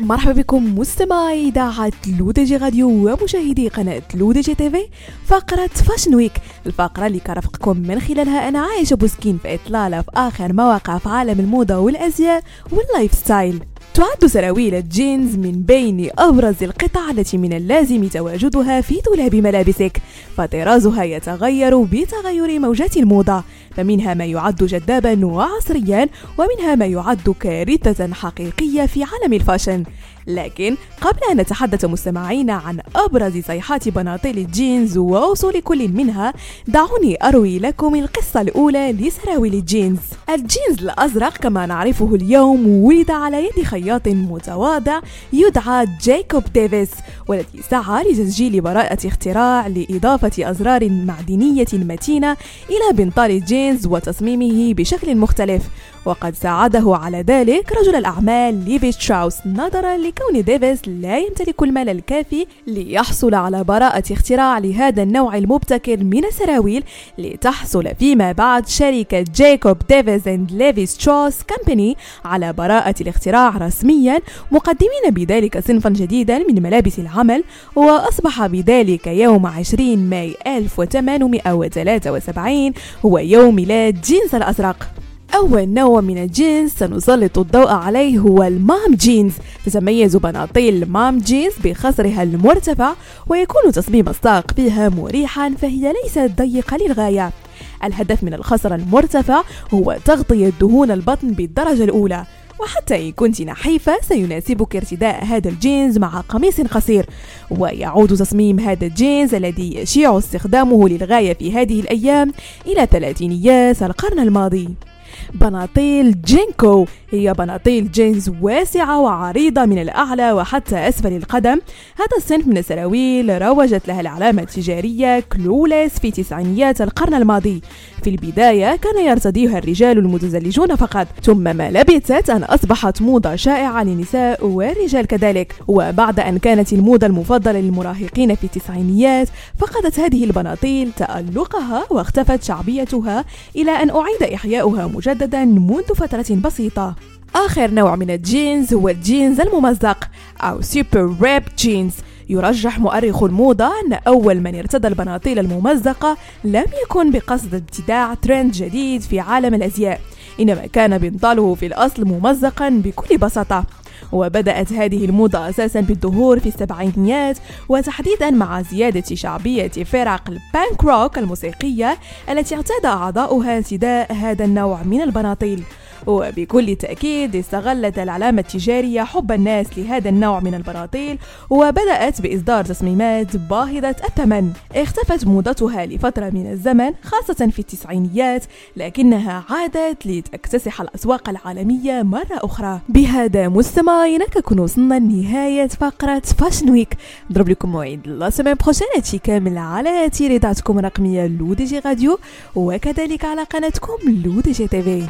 مرحبا بكم مستمعي إذاعة L'ODJ Radio ومشاهدي قناة L'ODJ TV فقرة Fashion Week الفقرة اللي كنرافقكم من خلالها أنا عايشة بوسكين في إطلالة في آخر ما وقع في عالم الموضة والأزياء وال lifestyle تعد سراويل الجينز من بين أبرز القطع التي من اللازم تواجدها في دولاب ملابسك فطرازها يتغير بتغير موجات الموضة فمنها ما يعد جذابا وعصريا ومنها ما يعد كارثة حقيقية في عالم ال fashion. لكن قبل أن نتحدث مستمعينا عن أبرز صيحات بناطيل الجينز وأصول كل منها دعوني أروي لكم القصة الأولى لسراويل الجينز. الجينز الأزرق كما نعرفه اليوم ولد على يد خياط متواضع يدعى جايكوب ديفيس والذي سعى لتسجيل براءة اختراع لإضافة أزرار معدنية متينة إلى بنطال الجينز وتصميمه بشكل مختلف. وقد ساعده على ذلك رجل الأعمال ليفي ستراوس نظرا لكون ديفيس لا يمتلك المال الكافي ليحصل على براءة اختراع لهذا النوع المبتكر من السراويل لتحصل فيما بعد شركة Jacob Davis and Levi Strauss Company على براءة الاختراع رسميا مقدمين بذلك صنفا جديدا من ملابس العمل وأصبح بذلك يوم 20 ماي 1873 هو يوم ميلاد جينز الأزرق. أول نوع من الجينز سنسلط الضوء عليه هو ال mom jeans. تتميز بناطيل ال mom jeans بخصرها المرتفع ويكون تصميم الساق فيها مريحا فهي ليست ضيقة للغاية. الهدف من الخصر المرتفع هو تغطية دهون البطن بالدرجة الأولى. وحتى إن كنت نحيفة سيناسبك ارتداء هذا الجينز مع قميص قصير. ويعود تصميم هذا الجينز الذي يشيع استخدامه للغاية في هذه الأيام إلى ثلاثينيات القرن الماضي. بناطيل JNCO. هي بناطيل جينز واسعة وعريضة من الأعلى وحتى أسفل القدم. هذا الصنف من السراويل روجت لها العلامة التجارية Clueless في تسعينيات القرن الماضي. في البداية كان يرتديها الرجال المتزلجون فقط ثم ما لبثت أن أصبحت موضة شائعة للنساء والرجال كذلك. وبعد أن كانت الموضة المفضلة للمراهقين في التسعينيات فقدت هذه البناطيل تألقها واختفت شعبيتها إلى أن أعيد إحياؤها مجددا. منذ فترة بسيطة. آخر نوع من الجينز هو الجينز الممزق أو super ripped jeans يرجح مؤرخ الموضة أن أول من ارتدى البناطيل الممزقة لم يكن بقصد ابتداع ترند جديد في عالم الأزياء. إنما كان بنطاله في الأصل ممزقا بكل بساطة. وبدأت هذه الموضة أساسا بالظهور في السبعينيات وتحديدا مع زيادة شعبية فرق ال punk rock الموسيقية التي اعتاد أعضاؤها ارتداء هذا النوع من البناطيل. وبكل تأكيد استغلت العلامة التجارية حب الناس لهذا النوع من البناطيل وبدأت بإصدار تصميمات باهظة الثمن. اختفت موضتها لفترة من الزمن خاصة في التسعينيات لكنها عادت لتكتسح الأسواق العالمية مرة أخرى. بهذا مستمعينا كنكون وصلنا لنهاية فقرة Fashion Week نضرب لكم موعد la semaine prochaine هادشي كامل على إذاعتكم الرقمية L'ODJ Radio وكذلك على قناتكم L'ODJ TV